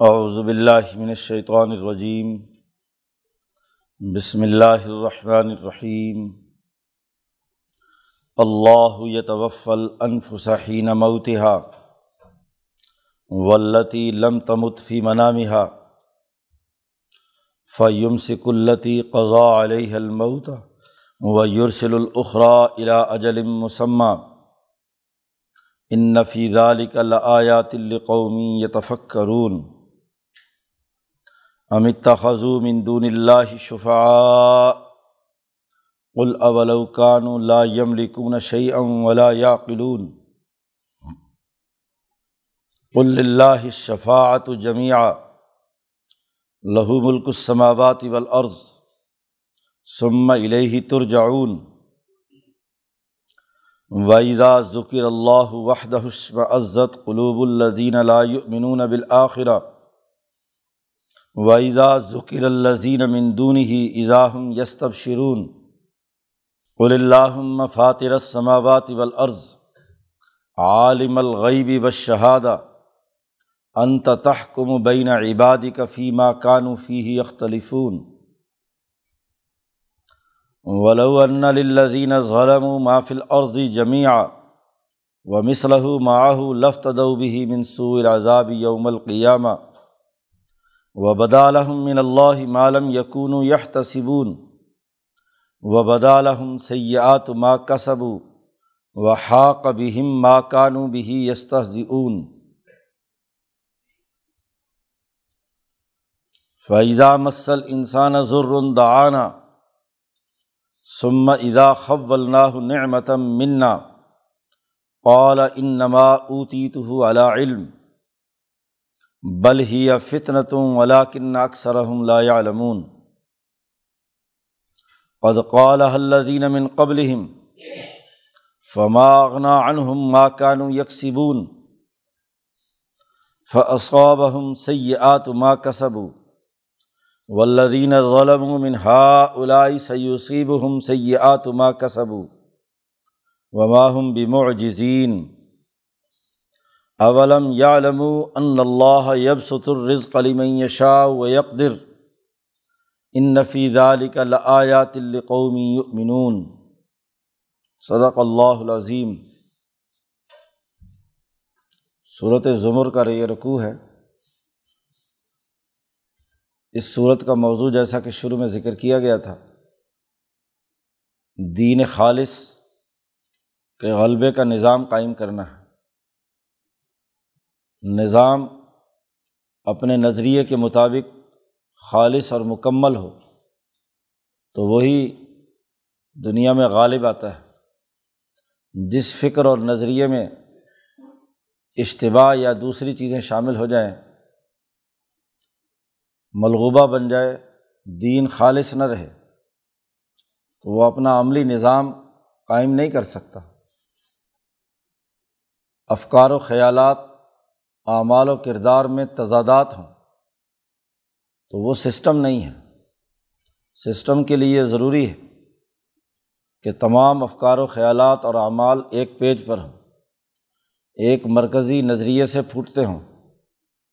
باللہ من الشیطان الرجیم بسم اللہ الرحمن الرحیم اللہ یتوفى الانفس حین موتها والتی لم تمت فی منامها فیمسک التی قضا علیہ الموت ویرسل الاخرى الى اجل مسمى ان فی ذلك لآیات لقوم یتفکرون امت خضو من دون اللہ شفاء قل لا یملکون شیئا ولا یعقلون قل للہ الشفاعة جميعا له ملک السماوات والارض ثم الیہ ترجعون وَإِذَا ذُكِرَ اللّہ وحدہ اشمعزت قلوب الذین لا يؤمنون بالآخرہ وائزا ذکر الزین مندون ہی اضاحم یستب شرون قل اللہ فاطر السماوات والارض عالم الغیب و شہادہ انت تحکم بین عبادی کا فیمہ کانو فی اختلفون ولو ان للذین ظلموا ما فی الارض جميعا ومثله معه لفتدوا به من سوء العذاب یوم القیامہ و بدالحم من اللہ مالم یقون و یہ تصبون و بدالحم سیات ما کسب و حاق بہم ما کانو بہی یستون فیضا مسل انسان ضرعانہ ثم ادا خولناہ نعمتم منا، قال انما اوتیتہ علی علم۔ بل ہی فتنتم ولاکن اکثر لا علمون قد قال الذین من قبلہم، فما اغنا عنہم ما كانوا یکسبون۔ فاصابہم سیئات ما کسبوا۔ والذین ظلموا من هؤلاء سیصیبہم سیئات ما کسبوا۔ وما هم بمعجزین۔ اولم یعلم ان اللہ یبسط الرزق لمن شاء و یقدر ان نفید علی لآیات القومی یؤمنون. صدق اللہ العظیم. صورت زمر کا یہ رقوع ہے. اس صورت کا موضوع جیسا کہ شروع میں ذکر کیا گیا تھا. دین خالص کے غلبے کا نظام قائم کرنا. ہے نظام اپنے نظریے کے مطابق خالص اور مکمل ہو، تو وہی دنیا میں غالب آتا ہے۔ جس فکر اور نظریے میں اشتباع یا دوسری چیزیں شامل ہو جائیں، ملغوبہ بن جائے، دین خالص نہ رہے، تو وہ اپنا عملی نظام قائم نہیں کر سکتا۔ افکار و خیالات اعمال و کردار میں تضادات ہوں۔ تو وہ سسٹم نہیں ہے۔ سسٹم کے لیے ضروری ہے کہ تمام افکار و خیالات اور اعمال ایک پیج پر ہوں۔ ایک مرکزی نظریے سے پھوٹتے ہوں۔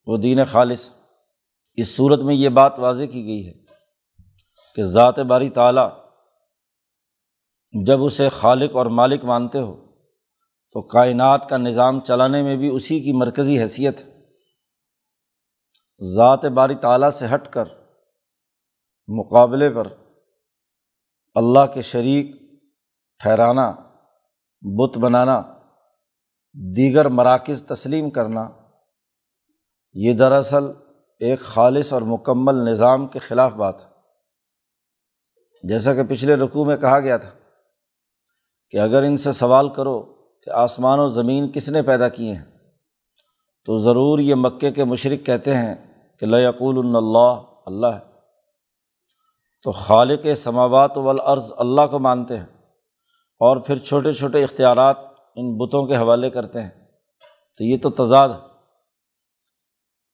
وہ دین خالص۔ اس صورت میں یہ بات واضح کی گئی ہے کہ ذات باری تعلیٰ جب اسے خالق اور مالک مانتے ہو تو کائنات کا نظام چلانے میں بھی اسی کی مرکزی حیثیت ہے۔ ذات باری تعلیٰ سے ہٹ کر مقابلے پر اللہ کے شریک ٹھہرانا، بت بنانا، دیگر مراکز تسلیم کرنا، یہ دراصل ایک خالص اور مکمل نظام کے خلاف بات ہے۔ جیسا کہ پچھلے رقوع میں کہا گیا تھا کہ اگر ان سے سوال کرو کہ آسمان و زمین کس نے پیدا کیے ہیں؟ تو ضرور یہ مکے کے مشرق کہتے ہیں کہ لقول اللہ اللہ ہے۔ تو خالق سماوات والارض اللہ کو مانتے ہیں اور پھر چھوٹے چھوٹے اختیارات ان بتوں کے حوالے کرتے ہیں۔ تو یہ تو تضاد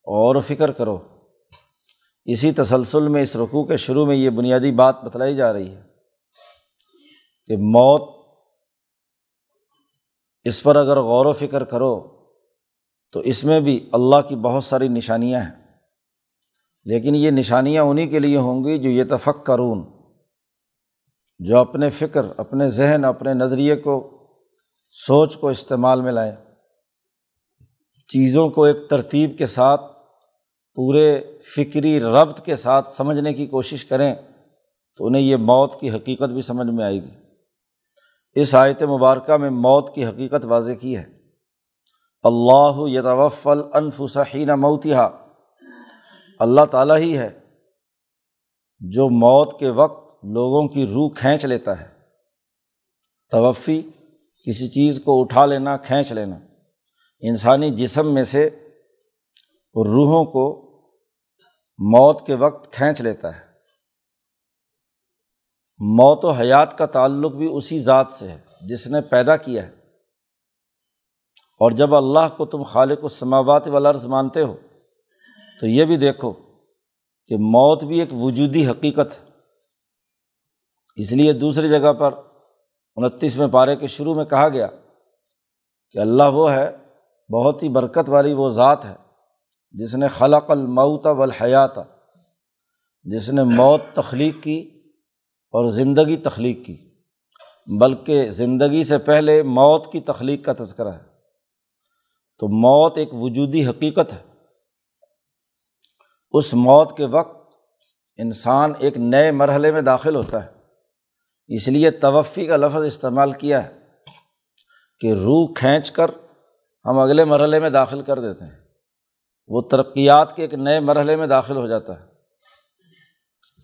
اور فکر کرو، اسی تسلسل میں، اس رقوع کے شروع میں یہ بنیادی بات بتلائی جا رہی ہے کہ موت اس پر اگر غور و فکر کرو تو اس میں بھی اللہ کی بہت ساری نشانیاں ہیں۔ لیکن یہ نشانیاں انہیں کے لیے ہوں گی جو یہ تفق کرون جو اپنے فکر، اپنے ذہن، اپنے نظریے کو، سوچ کو استعمال میں لائیں۔ چیزوں کو ایک ترتیب کے ساتھ، پورے فکری ربط کے ساتھ سمجھنے کی کوشش کریں تو انہیں یہ موت کی حقیقت بھی سمجھ میں آئے گی۔ اس آیت مبارکہ میں موت کی حقیقت واضح کی ہے۔ اللہ یتوفل انفسحین موتیہ اللہ تعالیٰ ہی ہے جو موت کے وقت لوگوں کی روح کھینچ لیتا ہے۔ توفی، کسی چیز کو اٹھا لینا، کھینچ لینا۔ انسانی جسم میں سے روحوں کو موت کے وقت کھینچ لیتا ہے۔ موت و حیات کا تعلق بھی اسی ذات سے ہے، جس نے پیدا کیا ہے۔ اور جب اللہ کو تم خالق و سماوات والارض مانتے ہو، تو یہ بھی دیکھو کہ موت بھی ایک وجودی حقیقت ہے۔ اس لیے دوسری جگہ پر انتیسویں پارے کے شروع میں کہا گیا کہ اللہ وہ ہے، بہت ہی برکت والی وہ ذات ہے، جس نے خلق المعت والحیات، جس نے موت تخلیق کی اور زندگی تخلیق کی، بلکہ زندگی سے پہلے موت کی تخلیق کا تذکرہ ہے۔ تو موت ایک وجودی حقیقت ہے۔ اس موت کے وقت انسان ایک نئے مرحلے میں داخل ہوتا ہے۔ اس لیے توفی کا لفظ استعمال کیا ہے کہ روح کھینچ کر ہم اگلے مرحلے میں داخل کر دیتے ہیں۔ وہ ترقیات کے ایک نئے مرحلے میں داخل ہو جاتا ہے۔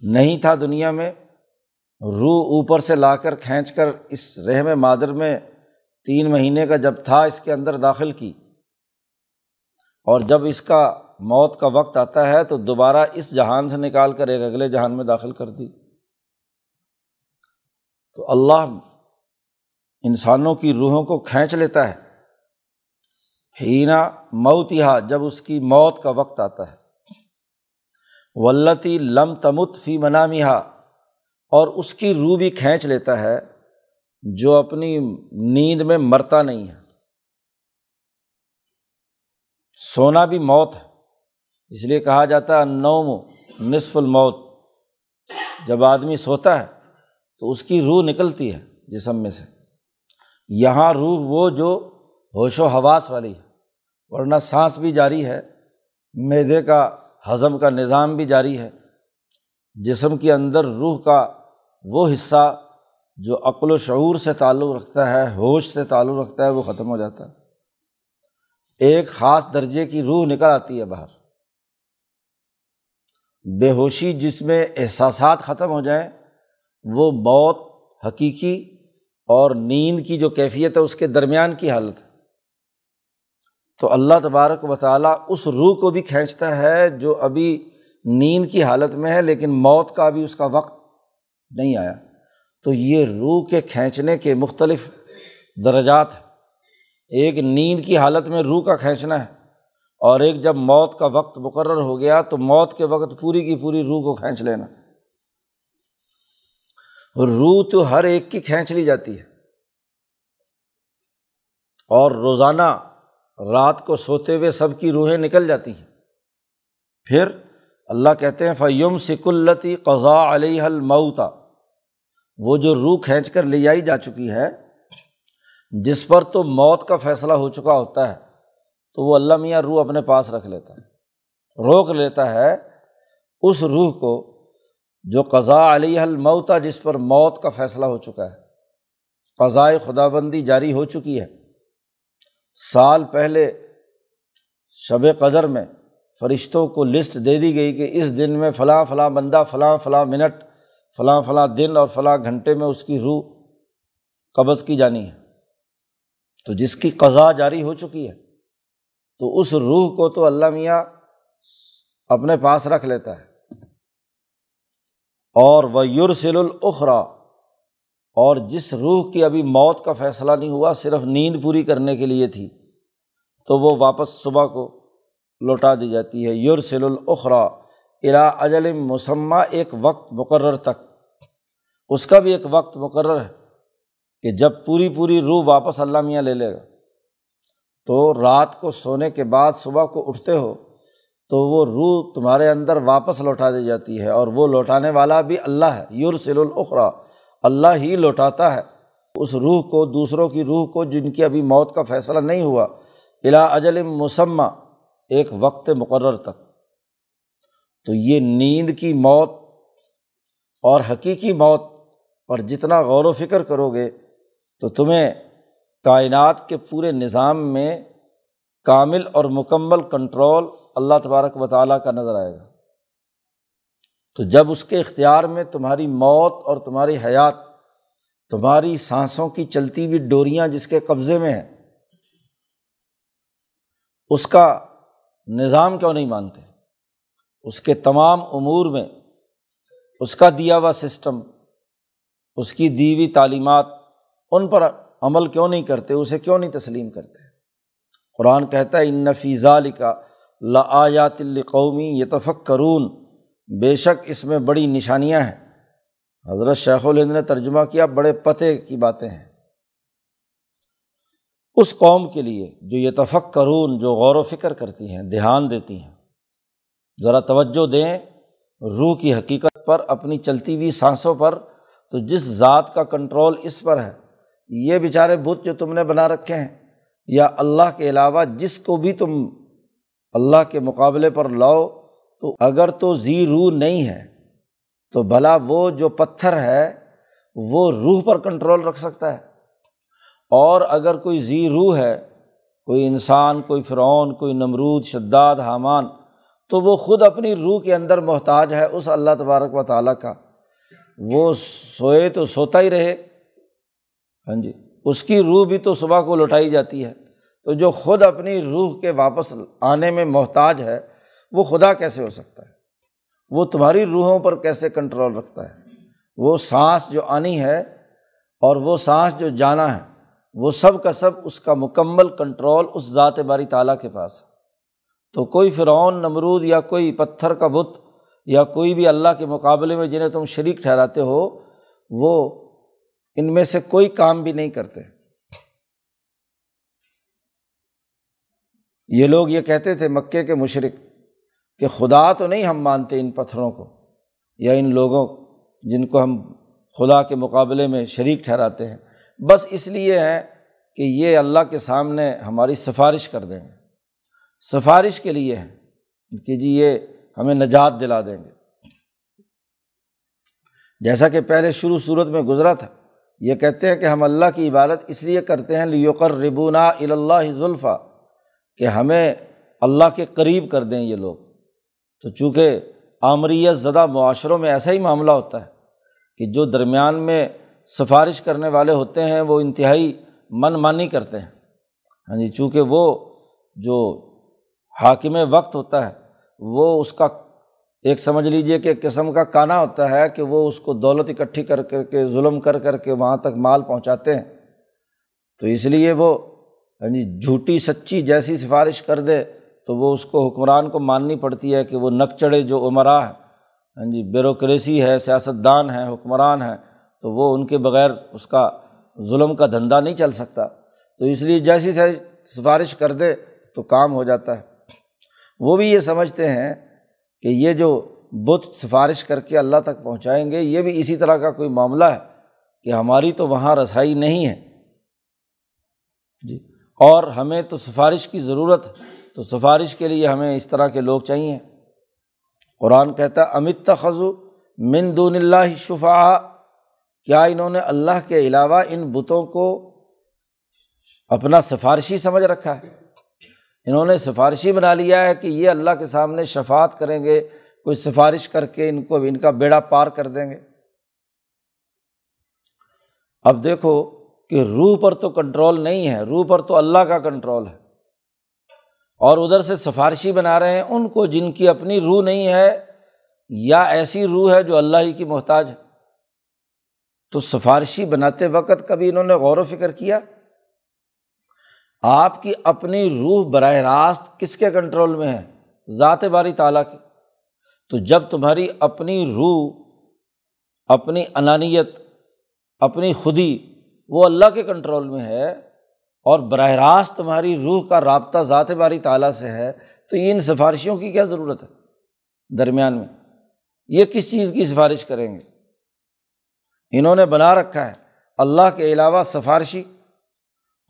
نہیں تھا دنیا میں روح اوپر سے لا کر کھینچ کر اس رحم مادر میں تین مہینے کا جب تھا اس کے اندر داخل کی۔ اور جب اس کا موت کا وقت آتا ہے تو دوبارہ اس جہان سے نکال کر ایک اگلے جہان میں داخل کر دی۔ تو اللہ انسانوں کی روحوں کو کھینچ لیتا ہے۔ ہینا موتیا جب اس کی موت کا وقت آتا ہے۔ ولتی لم تمت فی منامیا اور اس کی روح بھی کھینچ لیتا ہے جو اپنی نیند میں مرتا نہیں ہے۔ سونا بھی موت ہے۔ اس لیے کہا جاتا ہے نوم نصف الموت۔ جب آدمی سوتا ہے تو اس کی روح نکلتی ہے جسم میں سے۔ یہاں روح وہ جو ہوش و حواس والی ہے، ورنہ سانس بھی جاری ہے، میدے کا، ہضم کا نظام بھی جاری ہے۔ جسم کے اندر روح کا وہ حصہ جو عقل و شعور سے تعلق رکھتا ہے، ہوش سے تعلق رکھتا ہے، وہ ختم ہو جاتا ہے۔ ایک خاص درجے کی روح نکل آتی ہے باہر۔ بے ہوشی جس میں احساسات ختم ہو جائیں، وہ بہت حقیقی اور نیند کی جو کیفیت ہے، اس کے درمیان کی حالت ہے۔ تو اللہ تبارک و تعالیٰ اس روح کو بھی کھینچتا ہے جو ابھی نیند کی حالت میں ہے، لیکن موت کا بھی اس کا وقت نہیں آیا۔ تو یہ روح کے کھینچنے کے مختلف درجات ہیں۔ ایک نیند کی حالت میں روح کا کھینچنا ہے اور ایک جب موت کا وقت مقرر ہو گیا تو موت کے وقت پوری کی پوری روح کو کھینچ لینا۔ روح تو ہر ایک کی کھینچ لی جاتی ہے۔ اور روزانہ رات کو سوتے ہوئے سب کی روحیں نکل جاتی ہیں۔ پھر اللہ کہتے ہیں فیم سکلتی قضا علیہ المعتا وہ جو روح کھینچ کر لے جائی جا چکی ہے، جس پر تو موت کا فیصلہ ہو چکا ہوتا ہے، تو وہ اللہ میاں روح اپنے پاس رکھ لیتا ہے، روک لیتا ہے اس روح کو جو قضاء علیہ المعتا جس پر موت کا فیصلہ ہو چکا ہے۔ قضائے خدا بندی جاری ہو چکی ہے۔ سال پہلے شب قدر میں فرشتوں کو لسٹ دے دی گئی کہ اس دن میں فلاں فلاں بندہ، فلاں فلاں منٹ، فلاں فلاں دن اور فلاں گھنٹے میں اس کی روح قبض کی جانی ہے۔ تو جس کی قضا جاری ہو چکی ہے، تو اس روح کو تو اللہ میاں اپنے پاس رکھ لیتا ہے۔ اور وہ یورسل الخرا اور جس روح کی ابھی موت کا فیصلہ نہیں ہوا، صرف نیند پوری کرنے کے لیے تھی، تو وہ واپس صبح کو لوٹا دی جاتی ہے۔ یورسل الخرا الا اجل مسمہ ایک وقت مقرر تک۔ اس کا بھی ایک وقت مقرر ہے کہ جب پوری پوری روح واپس میاں لے لے گا۔ تو رات کو سونے کے بعد صبح کو اٹھتے ہو تو وہ روح تمہارے اندر واپس لوٹا دی جاتی ہے اور وہ لوٹانے والا بھی اللہ ہے۔ یورسل الاخرا، اللہ ہی لوٹاتا ہے۔ اس روح کو، دوسروں کی روح کو جن کی ابھی موت کا فیصلہ نہیں ہوا۔ الا اجل مسمہ ایک وقت مقرر تک۔ تو یہ نیند کی موت اور حقیقی موت پر جتنا غور و فکر کرو گے، تو تمہیں کائنات کے پورے نظام میں کامل اور مکمل کنٹرول اللہ تبارک و تعالیٰ کا نظر آئے گا۔ تو جب اس کے اختیار میں تمہاری موت اور تمہاری حیات، تمہاری سانسوں کی چلتی ہوئی ڈوریاں جس کے قبضے میں ہیں، اس کا نظام کیوں نہیں مانتے؟ اس کے تمام امور میں اس کا دیا ہوا سسٹم، اس کی دیوی تعلیمات، ان پر عمل کیوں نہیں کرتے؟ اسے کیوں نہیں تسلیم کرتے؟ قرآن کہتا ہے، ان نفیزہ لکھا لآیات القومی یتفق کرون بے شک اس میں بڑی نشانیاں ہیں۔ حضرت شیخ الہند نے ترجمہ کیا، بڑے پتے کی باتیں ہیں۔ اس قوم کے لیے جو یتفق کرون جو غور و فکر کرتی ہیں، دھیان دیتی ہیں، ذرا توجہ دیں، روح کی حقیقت پر، اپنی چلتی ہوئی سانسوں پر، تو جس ذات کا کنٹرول اس پر ہے، یہ بیچارے بت جو تم نے بنا رکھے ہیں، یا اللہ کے علاوہ جس کو بھی تم اللہ کے مقابلے پر لاؤ، تو اگر تو زی روح نہیں ہے، تو بھلا وہ جو پتھر ہے، وہ روح پر کنٹرول رکھ سکتا ہے۔ اور اگر کوئی زی روح ہے، کوئی انسان، کوئی فرعون، کوئی نمرود، شداد، حامان، تو وہ خود اپنی روح کے اندر محتاج ہے اس اللہ تبارک و تعالیٰ کا۔ وہ سوئے تو سوتا ہی رہے۔ ہاں جی اس کی روح بھی تو صبح کو لوٹائی جاتی ہے۔ تو جو خود اپنی روح کے واپس آنے میں محتاج ہے، وہ خدا کیسے ہو سکتا ہے؟ وہ تمہاری روحوں پر کیسے کنٹرول رکھتا ہے؟ وہ سانس جو آنی ہے اور وہ سانس جو جانا ہے وہ سب کا سب اس کا مکمل کنٹرول اس ذات باری تعالیٰ کے پاس ہے۔ تو کوئی فرعون، نمرود یا کوئی پتھر کا بت یا کوئی بھی اللہ کے مقابلے میں جنہیں تم شریک ٹھہراتے ہو، وہ ان میں سے کوئی کام بھی نہیں کرتے۔ یہ لوگ یہ کہتے تھے مکے کے مشرق کہ خدا تو نہیں ہم مانتے ان پتھروں کو یا ان لوگوں جن کو ہم خدا کے مقابلے میں شریک ٹھہراتے ہیں۔ بس اس لیے ہیں کہ یہ اللہ کے سامنے ہماری سفارش کر دیں گے۔ سفارش کے لیے ہیں کہ جی یہ ہمیں نجات دلا دیں گے۔ جیسا کہ پہلے شروع صورت میں گزرا تھا، یہ کہتے ہیں کہ ہم اللہ کی عبادت اس لیے کرتے ہیں لیوکر ربونا الا ذلفہ کہ ہمیں اللہ کے قریب کر دیں یہ لوگ۔ تو چونکہ آمریت زدہ معاشروں میں ایسا ہی معاملہ ہوتا ہے کہ جو درمیان میں سفارش کرنے والے ہوتے ہیں، وہ انتہائی من مانی کرتے ہیں۔ ہاں جی چونکہ وہ جو حاکم وقت ہوتا ہے، وہ اس کا ایک سمجھ لیجیے کہ قسم کا کانا ہوتا ہے کہ وہ اس کو دولت اکٹھی کر کر کے، ظلم کر کر کے وہاں تک مال پہنچاتے ہیں۔ تو اس لیے وہ ہاں جی جھوٹی سچی جیسی سفارش کر دے تو وہ اس کو حکمران کو ماننی پڑتی ہے کہ وہ نک چڑھے جو عمرا ہے ہاں جی بیوروکریسی ہے سیاست دان ہے حکمران ہے تو وہ ان کے بغیر اس کا ظلم کا دھندا نہیں چل سکتا۔ تو اس لیے جیسی سفارش کر دے تو کام ہو جاتا ہے۔ وہ بھی یہ سمجھتے ہیں کہ یہ جو بت سفارش کر کے اللہ تک پہنچائیں گے، یہ بھی اسی طرح کا کوئی معاملہ ہے کہ ہماری تو وہاں رسائی نہیں ہے۔ جی۔ اور ہمیں تو سفارش کی ضرورت ہے تو سفارش کے لیے ہمیں اس طرح کے لوگ چاہیے۔ قرآن کہتا ہے امت خزو من دون اللہ شفا کیا انہوں نے اللہ کے علاوہ ان بتوں کو اپنا سفارشی سمجھ رکھا ہے؟ انہوں نے سفارشی بنا لیا ہے کہ یہ اللہ کے سامنے شفات کریں گے، کوئی سفارش کر کے ان کو، ان کا بیڑا پار کر دیں گے۔ اب دیکھو کہ روح پر تو کنٹرول نہیں ہے، روح پر تو اللہ کا کنٹرول ہے۔ اور ادھر سے سفارشی بنا رہے ہیں، ان کو جن کی اپنی روح نہیں ہے، یا ایسی روح ہے جو اللہ ہی کی محتاج ہے۔ تو سفارشی بناتے وقت کبھی انہوں نے غور و فکر کیا؟ آپ کی اپنی روح براہ راست کس کے کنٹرول میں ہے؟ ذات باری تعالیٰ کی۔ تو جب تمہاری اپنی روح، اپنی انانیت، اپنی خودی وہ اللہ کے کنٹرول میں ہے اور براہ راست تمہاری روح کا رابطہ ذات باری تعالیٰ سے ہے، تو ان سفارشیوں کی کیا ضرورت ہے؟ درمیان میں یہ کس چیز کی سفارش کریں گے؟ انہوں نے بنا رکھا ہے۔ اللہ کے علاوہ سفارشی۔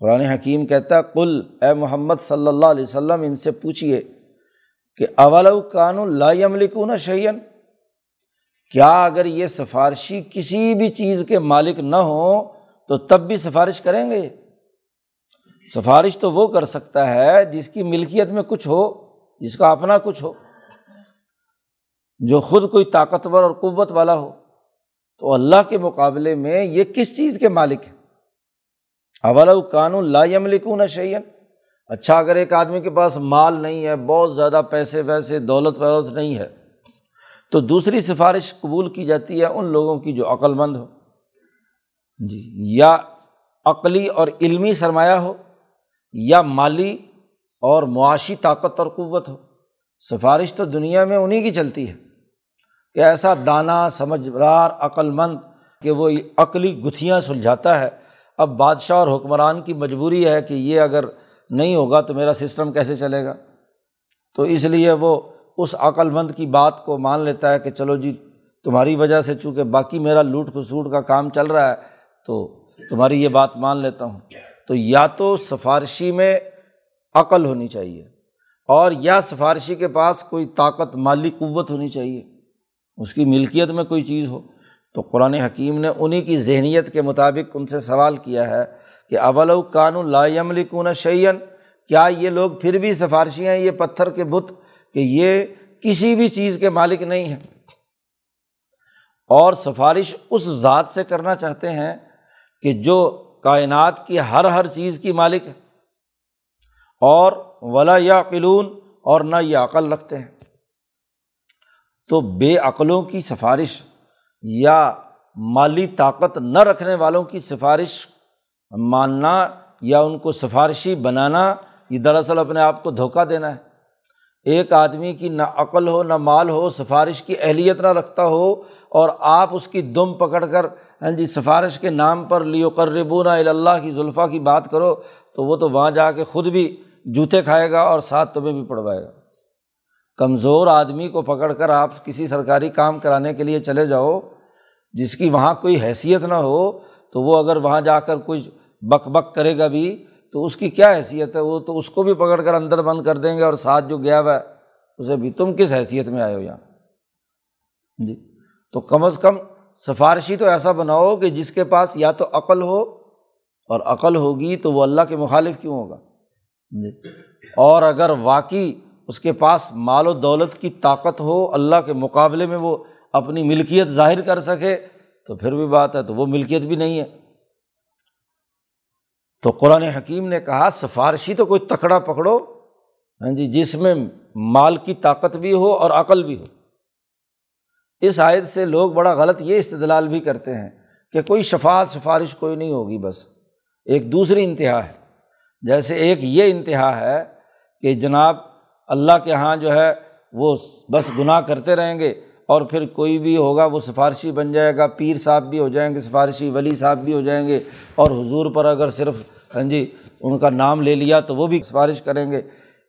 قرآن حکیم کہتا ہے کل اے محمد صلی اللہ علیہ وسلم، ان سے پوچھیے کہ اول کان اللہ عملکون شعین کیا اگر یہ سفارشی کسی بھی چیز کے مالک نہ ہوں تو تب بھی سفارش کریں گے؟ سفارش تو وہ کر سکتا ہے جس کی ملکیت میں کچھ ہو، جس کا اپنا کچھ ہو۔ جو خود کوئی طاقتور اور قوت والا ہو۔ تو اللہ کے مقابلے میں یہ کس چیز کے مالک ہے اول قانون لا یملکون شعین اچھا اگر ایک آدمی کے پاس مال نہیں ہے، بہت زیادہ پیسے ویسے، دولت ولت نہیں ہے، تو دوسری سفارش قبول کی جاتی ہے ان لوگوں کی جو عقل مند ہو۔ جی یا عقلی اور علمی سرمایہ ہو، یا مالی اور معاشی طاقت اور قوت ہو۔ سفارش تو دنیا میں انہیں کی چلتی ہے۔ کہ ایسا دانہ سمجھدار عقل مند کہ وہ عقلی گتھیاں سلجھاتا ہے۔ اب بادشاہ اور حکمران کی مجبوری ہے کہ یہ اگر نہیں ہوگا تو میرا سسٹم کیسے چلے گا؟ تو اس لیے وہ اس عقل مند کی بات کو مان لیتا ہے کہ چلو جی تمہاری وجہ سے چونکہ باقی میرا لوٹ کھسوٹ کا کام چل رہا ہے، تو تمہاری یہ بات مان لیتا ہوں۔ تو یا تو سفارشی میں عقل ہونی چاہیے اور یا سفارشی کے پاس کوئی طاقت، مالی قوت ہونی چاہیے۔ اس کی ملکیت میں کوئی چیز ہو۔ تو قرآن حکیم نے انہیں کی ذہنیت کے مطابق ان سے سوال کیا ہے کہ اول قانون لا شعین کیا یہ لوگ پھر بھی سفارشی ہیں یہ پتھر کے بت کہ یہ کسی بھی چیز کے مالک نہیں ہیں؟ اور سفارش اس ذات سے کرنا چاہتے ہیں کہ جو کائنات کی ہر ہر چیز کی مالک ہے۔ اور ولا یا قلون اور نہ یہ عقل رکھتے ہیں۔ تو بے عقلوں کی سفارش یا مالی طاقت نہ رکھنے والوں کی سفارش ماننا یا ان کو سفارشی بنانا، یہ دراصل اپنے آپ کو دھوکہ دینا ہے۔ ایک آدمی کی نہ عقل ہو، نہ مال ہو، سفارش کی اہلیت نہ رکھتا ہو اور آپ اس کی دم پکڑ کر ہاں جی سفارش کے نام پر لیو قربون اللہ کی ذلفہ کی بات کرو تو وہ تو وہاں جا کے خود بھی جوتے کھائے گا اور ساتھ تمہیں بھی پڑھوائے گا۔ کمزور آدمی کو پکڑ کر آپ کسی سرکاری کام کرانے کے لیے چلے جاؤ، جس کی وہاں کوئی حیثیت نہ ہو، تو وہ اگر وہاں جا کر کچھ بک بک کرے گا بھی، تو اس کی کیا حیثیت ہے؟ وہ تو اس کو بھی پکڑ کر اندر بند کر دیں گے اور ساتھ جو گیا ہوا ہے، اسے بھی۔ تم کس حیثیت میں آئے ہو یہاں؟ جی۔ تو کم از کم سفارشی تو ایسا بناؤ کہ جس کے پاس یا تو عقل ہو اور عقل ہوگی تو وہ اللہ کے مخالف کیوں ہوگا؟ جی۔ اور اگر واقعی اس کے پاس مال و دولت کی طاقت ہو، اللہ کے مقابلے میں وہ اپنی ملکیت ظاہر کر سکے، تو پھر بھی بات ہے، تو وہ ملکیت بھی نہیں ہے۔ تو قرآن حکیم نے کہا، سفارشی تو کوئی تکڑا پکڑو ہاں جی جس میں مال کی طاقت بھی ہو اور عقل بھی ہو۔ اس عائد سے لوگ بڑا غلط یہ استدلال بھی کرتے ہیں کہ کوئی شفات سفارش کوئی نہیں ہوگی، بس ایک دوسری انتہا ہے۔ جیسے ایک یہ انتہا ہے کہ جناب اللہ کے یہاں جو ہے وہ بس گناہ کرتے رہیں گے اور پھر کوئی بھی ہوگا وہ سفارشی بن جائے گا، پیر صاحب بھی ہو جائیں گے، سفارشی ولی صاحب بھی ہو جائیں گے اور حضور پر اگر صرف ہاں جی ان کا نام لے لیا تو وہ بھی سفارش کریں گے۔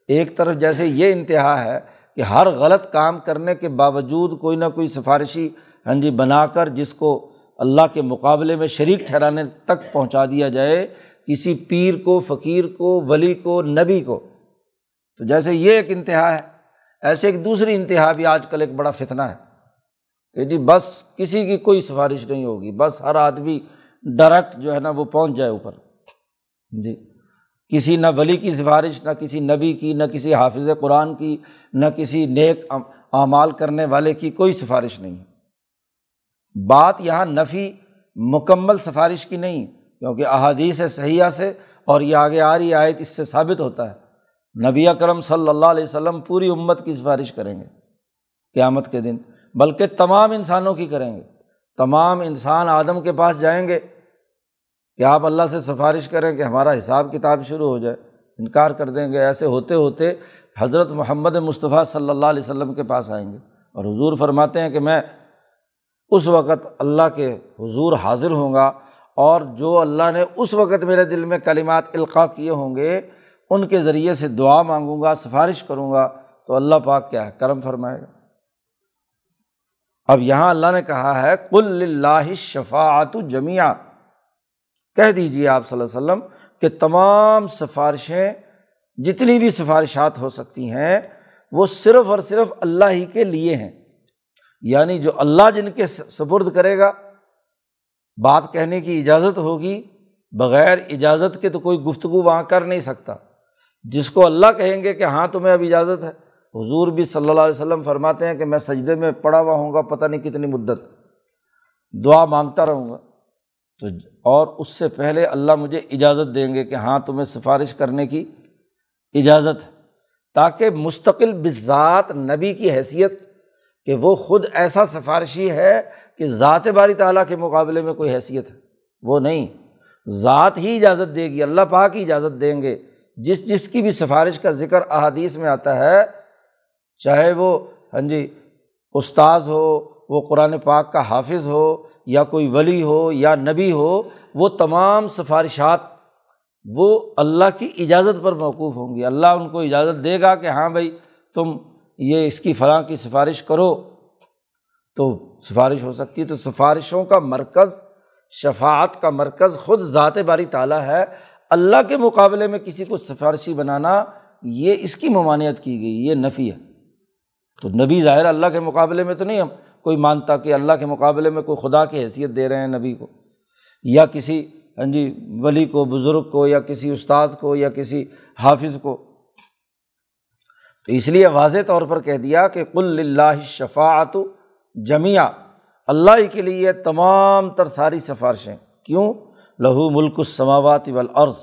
ایک طرف جیسے یہ انتہا ہے کہ ہر غلط کام کرنے کے باوجود کوئی نہ کوئی سفارشی ہاں جی بنا کر جس کو اللہ کے مقابلے میں شریک ٹھہرانے تک پہنچا دیا جائے، کسی پیر کو، فقیر کو، ولی کو، نبی کو۔ تو جیسے یہ ایک انتہا ہے، ایسے ایک دوسری انتہا بھی آج کل ایک بڑا فتنہ ہے کہ جی بس کسی کی کوئی سفارش نہیں ہوگی، بس ہر آدمی ڈائریکٹ جو ہے نا وہ پہنچ جائے اوپر۔ جی کسی نہ ولی کی سفارش، نہ کسی نبی کی، نہ کسی حافظ قرآن کی، نہ کسی نیک اعمال کرنے والے کی کوئی سفارش نہیں۔ بات یہاں نفی مکمل سفارش کی نہیں، کیونکہ احادیث صحیحہ سے اور یہ آگے آ رہی آیت اس سے ثابت ہوتا ہے۔ نبی اکرم صلی اللہ علیہ وسلم پوری امت کی سفارش کریں گے قیامت کے دن، بلکہ تمام انسانوں کی کریں گے۔ تمام انسان آدم کے پاس جائیں گے کہ آپ اللہ سے سفارش کریں کہ ہمارا حساب کتاب شروع ہو جائے۔ انکار کر دیں گے۔ ایسے ہوتے ہوتے حضرت محمد مصطفیٰ صلی اللہ علیہ وسلم کے پاس آئیں گے اور حضور فرماتے ہیں کہ میں اس وقت اللہ کے حضور حاضر ہوں گا اور جو اللہ نے اس وقت میرے دل میں کلمات القاع کیے ہوں گے ان کے ذریعے سے دعا مانگوں گا، سفارش کروں گا، تو اللہ پاک کیا ہے؟ کرم فرمائے گا۔ اب یہاں اللہ نے کہا ہے کل اللہ شفاعت جمیا کہہ دیجیے آپ صلی اللہ علیہ وسلم کہ تمام سفارشیں جتنی بھی سفارشات ہو سکتی ہیں، وہ صرف اور صرف اللہ ہی کے لیے ہیں۔ یعنی جو اللہ جن کے سپرد کرے گا، بات کہنے کی اجازت ہوگی، بغیر اجازت کے تو کوئی گفتگو وہاں کر نہیں سکتا۔ جس کو اللہ کہیں گے کہ ہاں تمہیں اب اجازت ہے۔ حضور بھی صلی اللہ علیہ وسلم فرماتے ہیں کہ میں سجدے میں پڑا ہوا ہوں گا، پتہ نہیں کتنی مدت۔ دعا مانگتا رہوں گا۔ تو اور اس سے پہلے اللہ مجھے اجازت دیں گے کہ ہاں تمہیں سفارش کرنے کی اجازت ہے۔ تاکہ مستقل بذات نبی کی حیثیت کہ وہ خود ایسا سفارشی ہے کہ ذات باری تعالیٰ کے مقابلے میں کوئی حیثیت ہے۔ وہ نہیں۔ ذات ہی اجازت دے گی، اللہ پاک ہی اجازت دیں گے۔ جس جس کی بھی سفارش کا ذکر احادیث میں آتا ہے، چاہے وہ ہاں جی استاذ ہو، وہ قرآن پاک کا حافظ ہو، یا کوئی ولی ہو، یا نبی ہو، وہ تمام سفارشات وہ اللہ کی اجازت پر موقوف ہوں گی۔ اللہ ان کو اجازت دے گا کہ ہاں بھائی، تم یہ اس کی فلاں کی سفارش کرو۔ تو سفارش ہو سکتی ہے۔ تو سفارشوں کا مرکز، شفاعت کا مرکز خود ذات باری تعالیٰ ہے۔ اللہ کے مقابلے میں کسی کو سفارشی بنانا یہ اس کی ممانعت کی گئی، یہ نفی ہے۔ تو نبی ظاہر اللہ کے مقابلے میں تو نہیں، ہم کوئی مانتا کہ اللہ کے مقابلے میں کوئی خدا کی حیثیت دے رہے ہیں نبی کو، یا کسی ہاں جی ولی کو، بزرگ کو، یا کسی استاذ کو، یا کسی حافظ کو۔ تو اس لیے واضح طور پر کہہ دیا کہ کل اللہ شفاعت جمیا اللہ ہی کے لیے تمام تر ساری سفارشیں۔ کیوں؟ لہو ملک السماوات والارض۔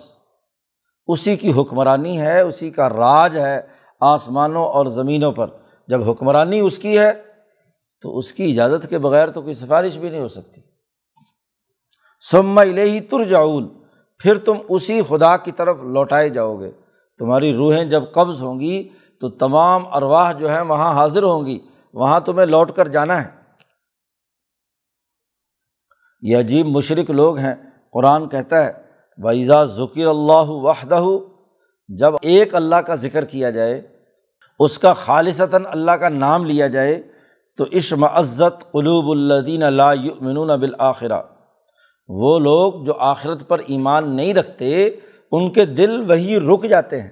اسی کی حکمرانی ہے، اسی کا راج ہے آسمانوں اور زمینوں پر۔ جب حکمرانی اس کی ہے، تو اس کی اجازت کے بغیر تو کوئی سفارش بھی نہیں ہو سکتی۔ سما الہی ترجاؤن پھر تم اسی خدا کی طرف لوٹائے جاؤ گے۔ تمہاری روحیں جب قبض ہوں گی، تو تمام ارواہ جو ہیں وہاں حاضر ہوں گی۔ وہاں تمہیں لوٹ کر جانا ہے۔ یہ عجیب مشرق لوگ ہیں۔ قرآن کہتا ہے ویزا ذکر اللہ وحدہ جب ایک اللہ کا ذکر کیا جائے، اس کا خالصتاً اللہ کا نام لیا جائے، تو عشم عزت قلوب الدین اللہ منون بالآخرہ۔ وہ لوگ جو آخرت پر ایمان نہیں رکھتے، ان کے دل وہی رک جاتے ہیں۔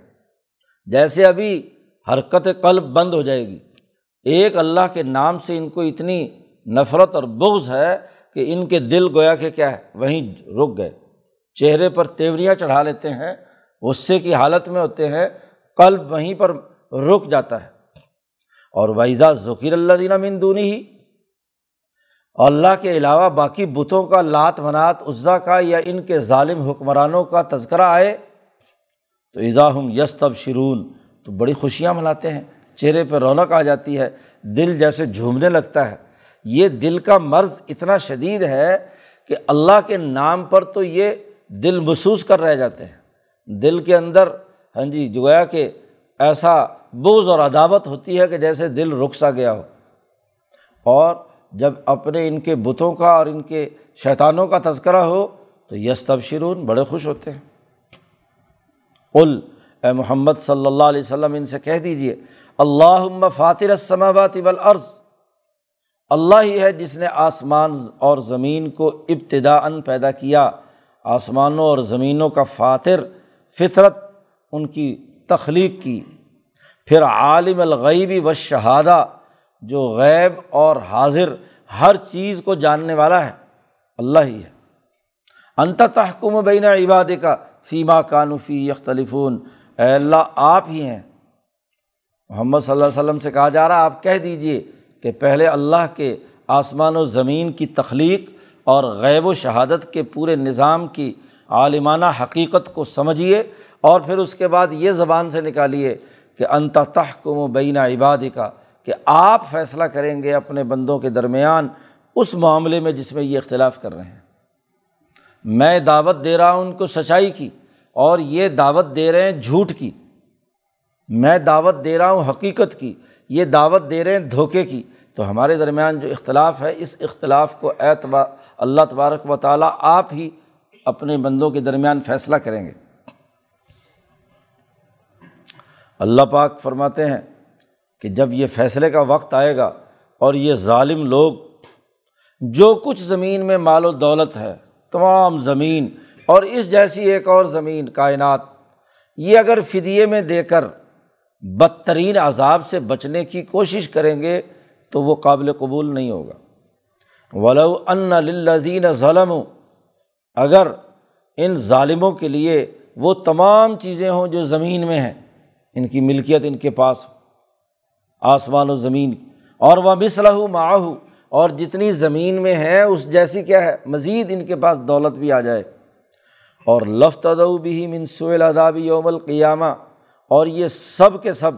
جیسے ابھی حرکت قلب بند ہو جائے گی۔ ایک اللہ کے نام سے ان کو اتنی نفرت اور بغض ہے کہ ان کے دل گویا کہ کیا ہے، وہیں رک گئے۔ چہرے پر تیوریاں چڑھا لیتے ہیں، غصے کی حالت میں ہوتے ہیں، قلب وہیں پر رک جاتا ہے۔ اور ویزا ذکیر اللہ دینا مندونی ہی اللہ کے علاوہ باقی بتوں کا لات منات، عزا کا یا ان کے ظالم حکمرانوں کا تذکرہ آئے، تو ایزا ہم یس تب شرون تو بڑی خوشیاں مناتے ہیں۔ چہرے پہ رونق آ جاتی ہے، دل جیسے جھومنے لگتا ہے۔ یہ دل کا مرض اتنا شدید ہے کہ اللہ کے نام پر تو یہ دل محسوس کر رہ جاتے ہیں۔ دل کے اندر ہاں جی جو کہ ایسا بوجھ اور عداوت ہوتی ہے کہ جیسے دل رک سا گیا ہو۔ اور جب اپنے ان کے بتوں کا اور ان کے شیطانوں کا تذکرہ ہو تو یس تبشرون بڑے خوش ہوتے ہیں۔ قل، اے محمد صلی اللہ علیہ وسلم، ان سے کہہ دیجیے اللہ فاطر السماوات والارض اللہ ہی ہے جس نے آسمان اور زمین کو ابتدا ان پیدا کیا۔ آسمانوں اور زمینوں کا فاتر فطرت ان کی تخلیق کی۔ پھر عالم الغیبی و شہادہ جو غیب اور حاضر ہر چیز کو جاننے والا ہے۔ اللہ ہی ہے۔ انت تحکم بین عباد کا فیما کانفی اختلفون اے اللہ، آپ ہی ہیں۔ محمد صلی اللہ علیہ وسلم سے کہا جا رہا آپ کہہ دیجیے کہ پہلے اللہ کے آسمان و زمین کی تخلیق اور غیب و شہادت کے پورے نظام کی عالمانہ حقیقت کو سمجھیے اور پھر اس کے بعد یہ زبان سے نکالیے کہ انتا تحکم و بین عباد کا کہ آپ فیصلہ کریں گے اپنے بندوں کے درمیان اس معاملے میں جس میں یہ اختلاف کر رہے ہیں۔ میں دعوت دے رہا ہوں ان کو سچائی کی اور یہ دعوت دے رہے ہیں جھوٹ کی۔ میں دعوت دے رہا ہوں حقیقت کی، یہ دعوت دے رہے ہیں دھوکے کی۔ تو ہمارے درمیان جو اختلاف ہے، اس اختلاف کو اعتبار اللہ تبارک و تعالیٰ آپ ہی اپنے بندوں کے درمیان فیصلہ کریں گے۔ اللہ پاک فرماتے ہیں کہ جب یہ فیصلے کا وقت آئے گا اور یہ ظالم لوگ جو کچھ زمین میں مال و دولت ہے، تمام زمین اور اس جیسی ایک اور زمین، کائنات، یہ اگر فدیے میں دے کر بدترین عذاب سے بچنے کی کوشش کریں گے تو وہ قابل قبول نہیں ہوگا۔ ولو ان للذین ظلم اگر ان ظالموں کے لیے وہ تمام چیزیں ہوں جو زمین میں ہیں، ان کی ملکیت ان کے پاس آسمان و زمین اور وہ مسلح معاہو اور جتنی زمین میں ہے، اس جیسی کیا ہے، مزید ان کے پاس دولت بھی آ جائے۔ اور لفت ادو بھی منصول ادابی یوم القیامہ، اور یہ سب کے سب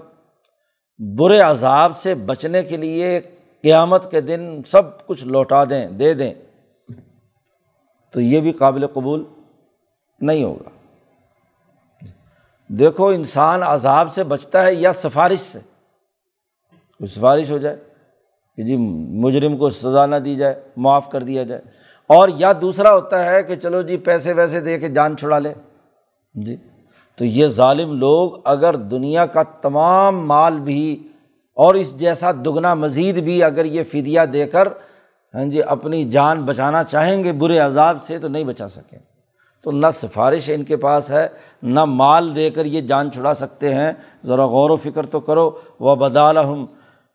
برے عذاب سے بچنے کے لیے قیامت کے دن سب کچھ لوٹا دیں، دے دیں۔ تو یہ بھی قابل قبول نہیں ہوگا۔ دیکھو، انسان عذاب سے بچتا ہے یا سفارش سے؟ کوئی سفارش ہو جائے کہ جی مجرم کو سزا نہ دی جائے، معاف کر دیا جائے۔ اور یا دوسرا ہوتا ہے کہ چلو جی پیسے ویسے دے کے جان چھڑا لے۔ جی۔ تو یہ ظالم لوگ اگر دنیا کا تمام مال بھی اور اس جیسا دگنا مزید بھی اگر یہ فدیہ دے کر ہاں جی اپنی جان بچانا چاہیں گے برے عذاب سے تو نہیں بچا سکیں۔ تو نہ سفارش ان کے پاس ہے، نہ مال دے کر یہ جان چھڑا سکتے ہیں۔ ذرا غور و فکر تو کرو۔ و بدالحم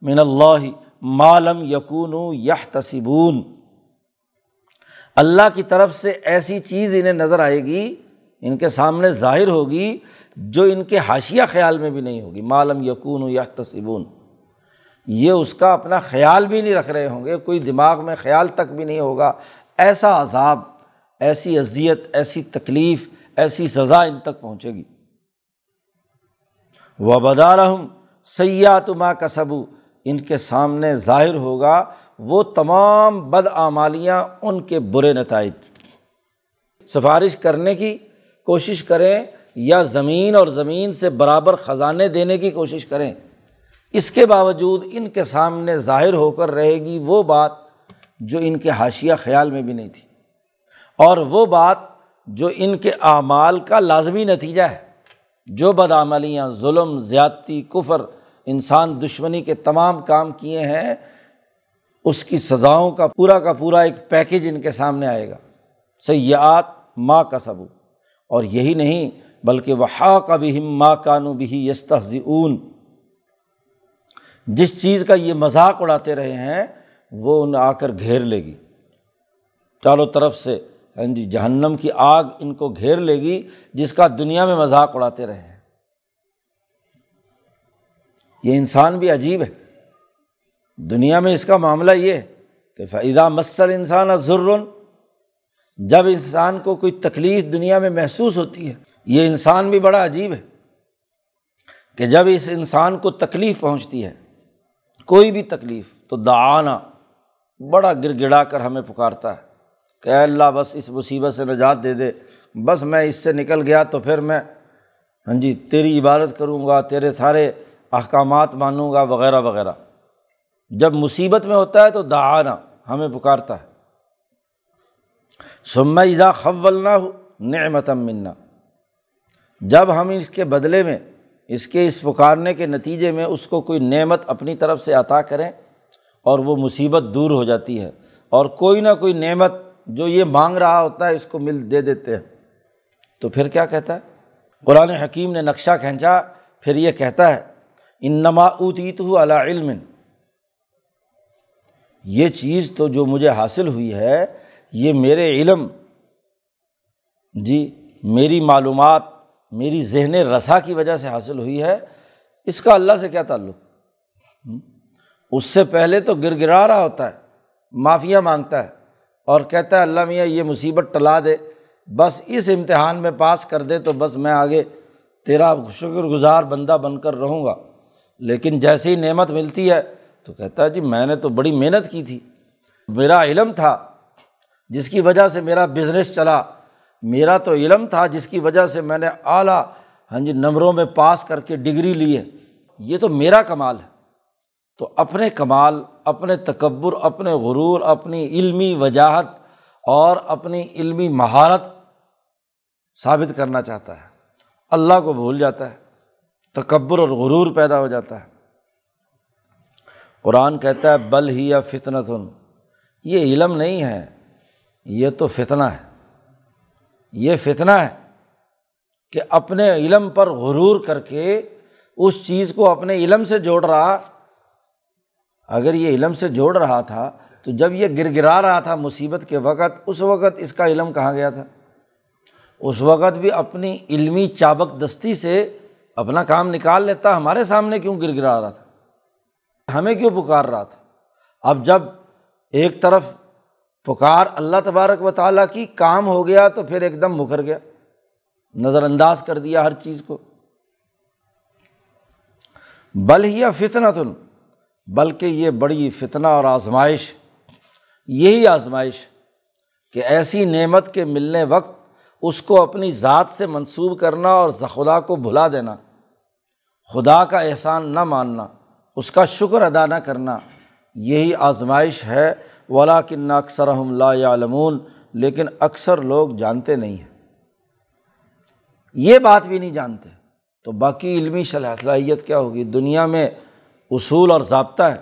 من اللہ مالم یقون یہ تصبون اللہ کی طرف سے ایسی چیز انہیں نظر آئے گی ان کے سامنے ظاہر ہوگی جو ان کے حاشیہ خیال میں بھی نہیں ہوگی۔ مالم یقون یا تصبون یہ اس کا اپنا خیال بھی نہیں رکھ رہے ہوں گے، کوئی دماغ میں خیال تک بھی نہیں ہوگا۔ ایسا عذاب، ایسی اذیت، ایسی تکلیف، ایسی سزا ان تک پہنچے گی۔ و بدارحم سیاحت ماں کا سبو ان کے سامنے ظاہر ہوگا وہ تمام بدعمالیاں ان کے برے نتائج۔ سفارش کرنے کی کوشش کریں یا زمین اور زمین سے برابر خزانے دینے کی کوشش کریں۔ اس کے باوجود ان کے سامنے ظاہر ہو کر رہے گی وہ بات جو ان کے حاشیہ خیال میں بھی نہیں تھی۔ اور وہ بات جو ان کے اعمال کا لازمی نتیجہ ہے۔ جو بدعملیاں، ظلم، زیادتی، کفر، انسان دشمنی کے تمام کام کیے ہیں، اس کی سزاؤں کا پورا کا پورا ایک پیکیج ان کے سامنے آئے گا۔ سیاحت ماں کا سبو اور یہی نہیں بلکہ وہ کا بھی ماں کانو بھی یستحض اون جس چیز کا یہ مذاق اڑاتے رہے ہیں، وہ ان آ کر گھیر لے گی۔ چاروں طرف سے ہاں جی جہنم کی آگ ان کو گھیر لے گی، جس کا دنیا میں مذاق اڑاتے رہے ہیں۔ یہ انسان بھی عجیب ہے۔ دنیا میں اس کا معاملہ یہ ہے کہ فائدہ مسل انسان ضرور جب انسان کو کوئی تکلیف دنیا میں محسوس ہوتی ہے، یہ انسان بھی بڑا عجیب ہے کہ جب اس انسان کو تکلیف پہنچتی ہے، کوئی بھی تکلیف، تو دعانا بڑا گر گڑا کر ہمیں پکارتا ہے کہ اللہ بس اس مصیبت سے نجات دے دے۔ بس میں اس سے نکل گیا تو پھر میں ہاں جی تیری عبادت کروں گا، تیرے سارے احکامات مانوں گا، وغیرہ وغیرہ۔ جب مصیبت میں ہوتا ہے تو دعانا ہمیں پکارتا ہے۔ سما ایزا خول نہ ہو نعمتم منا۔ جب ہم اس کے بدلے میں، اس کے اس پکارنے کے نتیجے میں اس کو کوئی نعمت اپنی طرف سے عطا کریں، اور وہ مصیبت دور ہو جاتی ہے، اور کوئی نہ کوئی نعمت جو یہ مانگ رہا ہوتا ہے، اس کو مل دے دیتے ہیں۔ تو پھر کیا کہتا ہے؟ قرآن حکیم نے نقشہ کھینچا، پھر یہ کہتا ہے ان نما اوتیت ہو علا علم۔ یہ چیز تو جو مجھے حاصل ہوئی ہے یہ میرے علم جی میری معلومات، میری ذہن رسا کی وجہ سے حاصل ہوئی ہے، اس کا اللہ سے کیا تعلق؟ اس سے پہلے تو گر گرا رہا ہوتا ہے معافیا مانگتا ہے اور کہتا ہے، اللہ میاں، یہ مصیبت ٹلا دے، بس اس امتحان میں پاس کر دے تو بس میں آگے تیرا شکر گزار بندہ بن کر رہوں گا۔ لیکن جیسے ہی نعمت ملتی ہے تو کہتا ہے جی میں نے تو بڑی محنت کی تھی، میرا علم تھا جس کی وجہ سے میرا بزنس چلا۔ میرا تو علم تھا، جس کی وجہ سے میں نے اعلیٰ ہاں جی نمبروں میں پاس کر کے ڈگری لی ہے۔ یہ تو میرا کمال ہے۔ تو اپنے کمال، اپنے تکبر، اپنے غرور، اپنی علمی وجاہت اور اپنی علمی مہارت ثابت کرنا چاہتا ہے۔ اللہ کو بھول جاتا ہے۔ تکبر اور غرور پیدا ہو جاتا ہے۔ قرآن کہتا ہے، بل ہی یا فتنتن۔ یہ علم نہیں ہے۔ یہ تو فتنہ ہے۔ یہ فتنہ ہے کہ اپنے علم پر غرور کر کے اس چیز کو اپنے علم سے جوڑ رہا۔ اگر یہ علم سے جوڑ رہا تھا تو جب یہ گر گرا رہا تھا مصیبت کے وقت، اس وقت اس کا علم کہاں گیا تھا؟ اس وقت بھی اپنی علمی چابک دستی سے اپنا کام نکال لیتا، ہمارے سامنے کیوں گر گرا رہا تھا؟ ہمیں کیوں پکار رہا تھا؟ اب جب ایک طرف پکار اللہ تبارک و تعالیٰ کی کام ہو گیا تو پھر ایک دم مکھر گیا نظر انداز کر دیا ہر چیز کو بل ہی فتنا تن بلکہ یہ بڑی فتنہ اور آزمائش، یہی آزمائش کہ ایسی نعمت کے ملنے وقت اس کو اپنی ذات سے منسوب کرنا اور خدا کو بھلا دینا، خدا کا احسان نہ ماننا، اس کا شکر ادا نہ کرنا، یہی آزمائش ہے ولا کن اکثر لا علمون لیکن اکثر لوگ جانتے نہیں ہیں۔ یہ بات بھی نہیں جانتے۔ تو باقی علمی صلاحیت کیا ہوگی؟ دنیا میں اصول اور ضابطہ ہے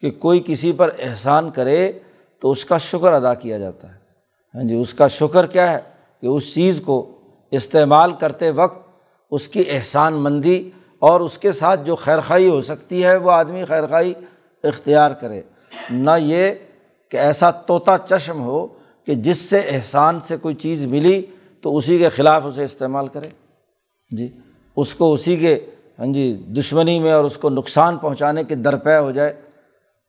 کہ کوئی کسی پر احسان کرے تو اس کا شکر ادا کیا جاتا ہے۔ ہاں جی اس کا شکر کیا ہے کہ اس چیز کو استعمال کرتے وقت اس کی احسان مندی اور اس کے ساتھ جو خیر خائی ہو سکتی ہے، وہ آدمی خیر خائی اختیار کرے۔ نہ یہ کہ ایسا طوطا چشم ہو کہ جس سے احسان سے کوئی چیز ملی تو اسی کے خلاف اسے استعمال کرے۔ جی اس کو اسی کے ہاں جی دشمنی میں اور اس کو نقصان پہنچانے کے درپے ہو جائے۔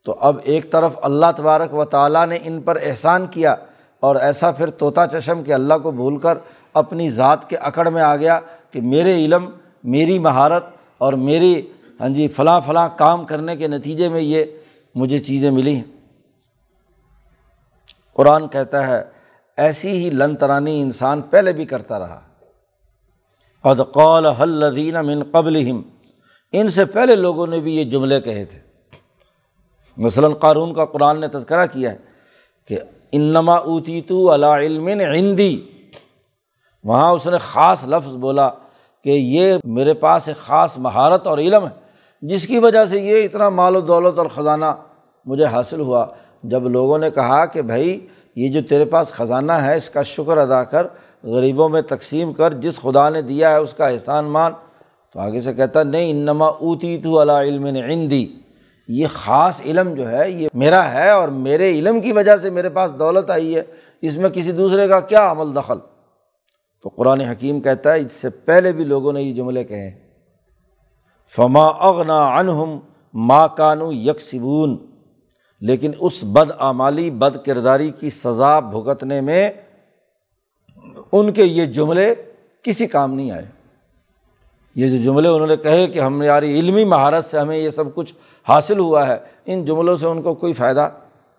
تو اب ایک طرف اللہ تبارک و تعالیٰ نے ان پر احسان کیا اور ایسا پھر طوطا چشم کہ اللہ کو بھول کر اپنی ذات کے اکڑ میں آ گیا کہ میرے علم، میری مہارت اور میری ہاں جی فلاں فلاں کام کرنے کے نتیجے میں یہ مجھے چیزیں ملی ہیں۔ قرآن کہتا ہے، ایسی ہی لن ترانی انسان پہلے بھی کرتا رہا۔ قد قول حلدین من قبل ان سے پہلے لوگوں نے بھی یہ جملے کہے تھے۔ مثلاً قارون کا قرآن نے تذکرہ کیا ہے کہ انما اوتی تو علم ہندی وہاں اس نے خاص لفظ بولا کہ یہ میرے پاس ایک خاص مہارت اور علم ہے، جس کی وجہ سے یہ اتنا مال و دولت اور خزانہ مجھے حاصل ہوا۔ جب لوگوں نے کہا کہ بھائی، یہ جو تیرے پاس خزانہ ہے، اس کا شکر ادا کر، غریبوں میں تقسیم کر، جس خدا نے دیا ہے، اس کا احسان مان۔ تو آگے سے کہتا، نہیں، انما اوتی تو علا علم عندی۔ یہ خاص علم جو ہے، یہ میرا ہے اور میرے علم کی وجہ سے میرے پاس دولت آئی ہے۔ اس میں کسی دوسرے کا کیا عمل دخل؟ تو قرآن حکیم کہتا ہے، اس سے پہلے بھی لوگوں نے یہ جملے کہے فما اغنا انہم ماں کانو یکسبون۔ لیکن اس بد آمالی بد کرداری کی سزا بھگتنے میں ان کے یہ جملے کسی کام نہیں آئے۔ یہ جو جملے انہوں نے کہے کہ ہم یاری علمی مہارت سے ہمیں یہ سب کچھ حاصل ہوا ہے، ان جملوں سے ان کو کوئی فائدہ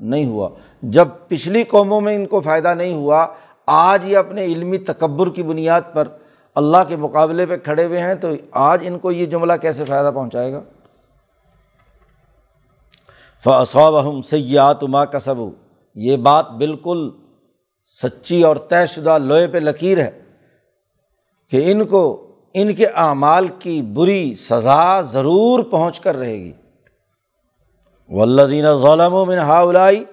نہیں ہوا۔ جب پچھلی قوموں میں ان کو فائدہ نہیں ہوا، آج یہ اپنے علمی تکبر کی بنیاد پر اللہ کے مقابلے پہ کھڑے ہوئے ہیں، تو آج ان کو یہ جملہ کیسے فائدہ پہنچائے گا؟ فصوب سیات ما کسب یہ بات بالکل سچی اور طے شدہ لوہے پہ لکیر ہے کہ ان کو، ان کے اعمال کی بری سزا ضرور پہنچ کر رہے گی۔ ولدین ظلم و منہا الائی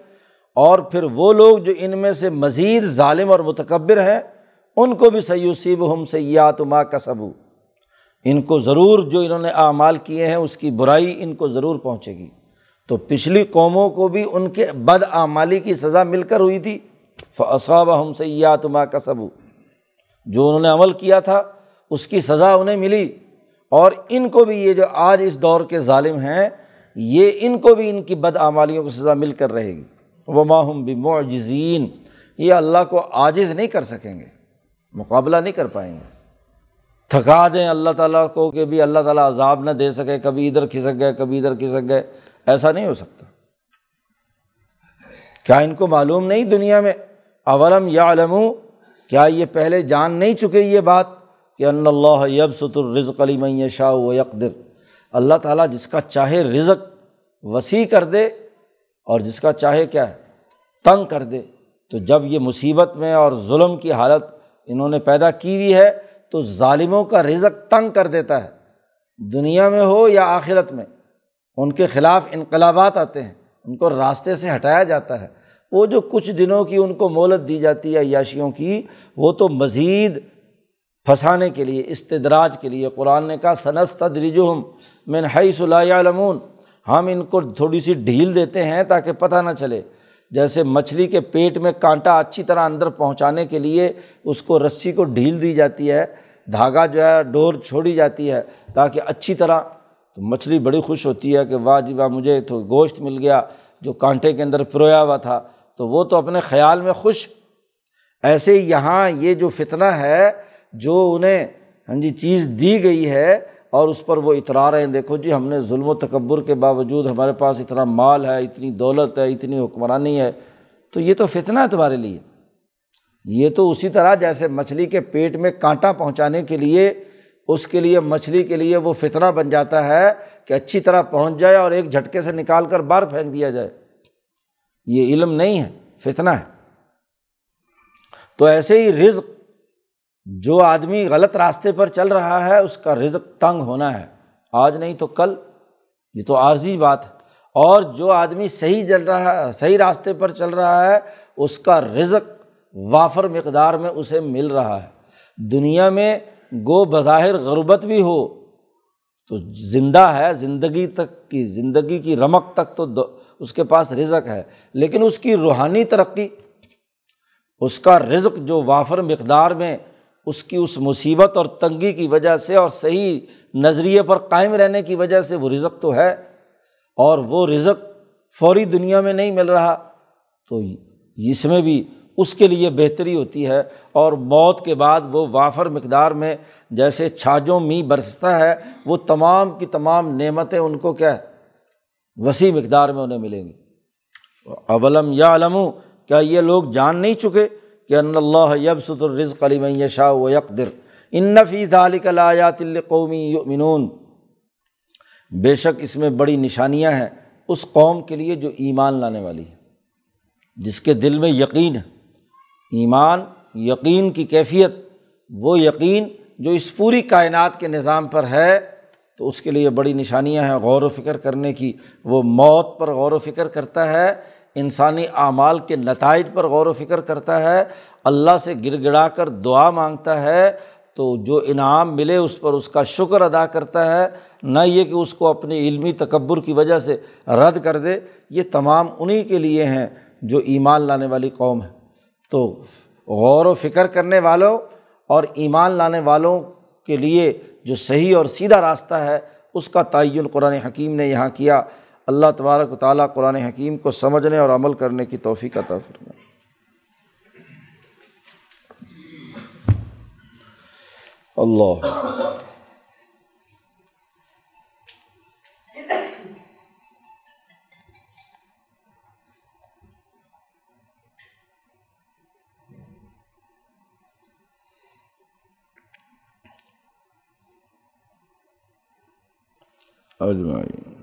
اور پھر وہ لوگ جو ان میں سے مزید ظالم اور متکبر ہیں، ان کو بھی سیوسیب ہم سیات ما کسبو ان کو ضرور جو انہوں نے اعمال کیے ہیں، اس کی برائی ان کو ضرور پہنچے گی۔ تو پچھلی قوموں کو بھی ان کے بد اعمالی کی سزا مل کر ہوئی تھی۔ فصاب ہم سیات ما کسبو جو انہوں نے عمل کیا تھا، اس کی سزا انہیں ملی۔ اور ان کو بھی یہ جو آج اس دور کے ظالم ہیں، یہ ان کو بھی ان کی بد اعمالیوں کی سزا مل کر رہے گی۔ وہ ماہم بھی معجزین یہ اللہ کو عاجز نہیں کر سکیں گے، مقابلہ نہیں کر پائیں گے۔ تھکا دیں اللہ تعالیٰ کو کہ بھی اللہ تعالیٰ عذاب نہ دے سکے، کبھی ادھر کھسک گئے، کبھی ادھر کھسک گئے۔ ایسا نہیں ہو سکتا۔ کیا ان کو معلوم نہیں دنیا میں؟ اولم یا علم کیا یہ پہلے جان نہیں چکے یہ بات کہ ان اللہ یب الرزق علی شاہ و یکدر اللہ تعالیٰ جس کا چاہے رزق وسیع کر دے اور جس کا چاہے کیا ہے، تنگ کر دے۔ تو جب یہ مصیبت میں اور ظلم کی حالت انہوں نے پیدا کی ہوئی ہے، تو ظالموں کا رزق تنگ کر دیتا ہے۔ دنیا میں ہو یا آخرت میں؟ ان کے خلاف انقلابات آتے ہیں، ان کو راستے سے ہٹایا جاتا ہے۔ وہ جو کچھ دنوں کی ان کو مولت دی جاتی ہے عیاشیوں کی، وہ تو مزید پھنسانے کے لیے، استدراج کے لیے۔ قرآن نے کہا سنس تدریجم من حی صلی علمون ہم ان کو تھوڑی سی ڈھیل دیتے ہیں تاکہ پتہ نہ چلے۔ جیسے مچھلی کے پیٹ میں کانٹا اچھی طرح اندر پہنچانے کے لیے اس کو رسی کو ڈھیل دی جاتی ہے، دھاگا جو ہے، ڈور چھوڑی جاتی ہے تاکہ اچھی طرح تو مچھلی بڑی خوش ہوتی ہے کہ واہ جی واہ، مجھے تو گوشت مل گیا جو کانٹے کے اندر پرویا ہوا تھا۔ تو وہ تو اپنے خیال میں خوش۔ ایسے ہی یہاں یہ جو فتنہ ہے، جو انہیں ہاں جی چیز دی گئی ہے اور اس پر وہ اترا رہے ہیں۔ دیکھو جی ہم نے ظلم و تکبر کے باوجود ہمارے پاس اتنا مال ہے، اتنی دولت ہے، اتنی حکمرانی ہے۔ تو یہ تو فتنہ ہے تمہارے لیے۔ یہ تو اسی طرح جیسے مچھلی کے پیٹ میں کانٹا پہنچانے کے لیے اس کے لیے، مچھلی کے لیے وہ فتنہ بن جاتا ہے کہ اچھی طرح پہنچ جائے اور ایک جھٹکے سے نکال کر باہر پھینک دیا جائے۔ یہ علم نہیں ہے، فتنہ ہے۔ تو ایسے ہی رزق، جو آدمی غلط راستے پر چل رہا ہے، اس کا رزق تنگ ہونا ہے۔ آج نہیں تو کل، یہ تو عارضی بات ہے۔ اور جو آدمی صحیح چل رہا ہے، صحیح راستے پر چل رہا ہے، اس کا رزق وافر مقدار میں اسے مل رہا ہے۔ دنیا میں گو بظاہر غربت بھی ہو، تو زندہ ہے، زندگی تک کی، زندگی کی رمک تک تو اس کے پاس رزق ہے، لیکن اس کی روحانی ترقی، اس کا رزق جو وافر مقدار میں، اس کی اس مصیبت اور تنگی کی وجہ سے اور صحیح نظریے پر قائم رہنے کی وجہ سے وہ رزق تو ہے، اور وہ رزق فوری دنیا میں نہیں مل رہا، تو اس میں بھی اس کے لیے بہتری ہوتی ہے اور موت کے بعد وہ وافر مقدار میں جیسے چھاجوں می برستا ہے، وہ تمام کی تمام نعمتیں ان کو کیا ہے؟ وسیع مقدار میں انہیں ملیں گی۔ اولم یا علم کیا یہ لوگ جان نہیں چکے کہ ان اللہ یب ست الرزق علی شاہ و یکدر انفی ذالک الایات القومی یؤمنون۔ بے شک اس میں بڑی نشانیاں ہیں اس قوم کے لیے جو ایمان لانے والی ہے جس کے دل میں یقین ہے۔ ایمان، یقین کی کیفیت، وہ یقین جو اس پوری کائنات کے نظام پر ہے، تو اس کے لیے بڑی نشانیاں ہیں غور و فکر کرنے کی۔ وہ موت پر غور و فکر کرتا ہے، انسانی اعمال کے نتائج پر غور و فکر کرتا ہے، اللہ سے گر گڑا کر دعا مانگتا ہے، تو جو انعام ملے اس پر اس کا شکر ادا کرتا ہے۔ نہ یہ کہ اس کو اپنی علمی تکبر کی وجہ سے رد کر دے، یہ تمام انہیں کے لیے ہیں جو ایمان لانے والی قوم ہے۔ تو غور و فکر کرنے والوں اور ایمان لانے والوں کے لیے جو صحیح اور سیدھا راستہ ہے، اس کا تعین قرآن حکیم نے یہاں کیا۔ اللہ تبارک و تعالیٰ قرآن حکیم کو سمجھنے اور عمل کرنے کی توفیق عطا فرمائے۔ اللہ اجمعین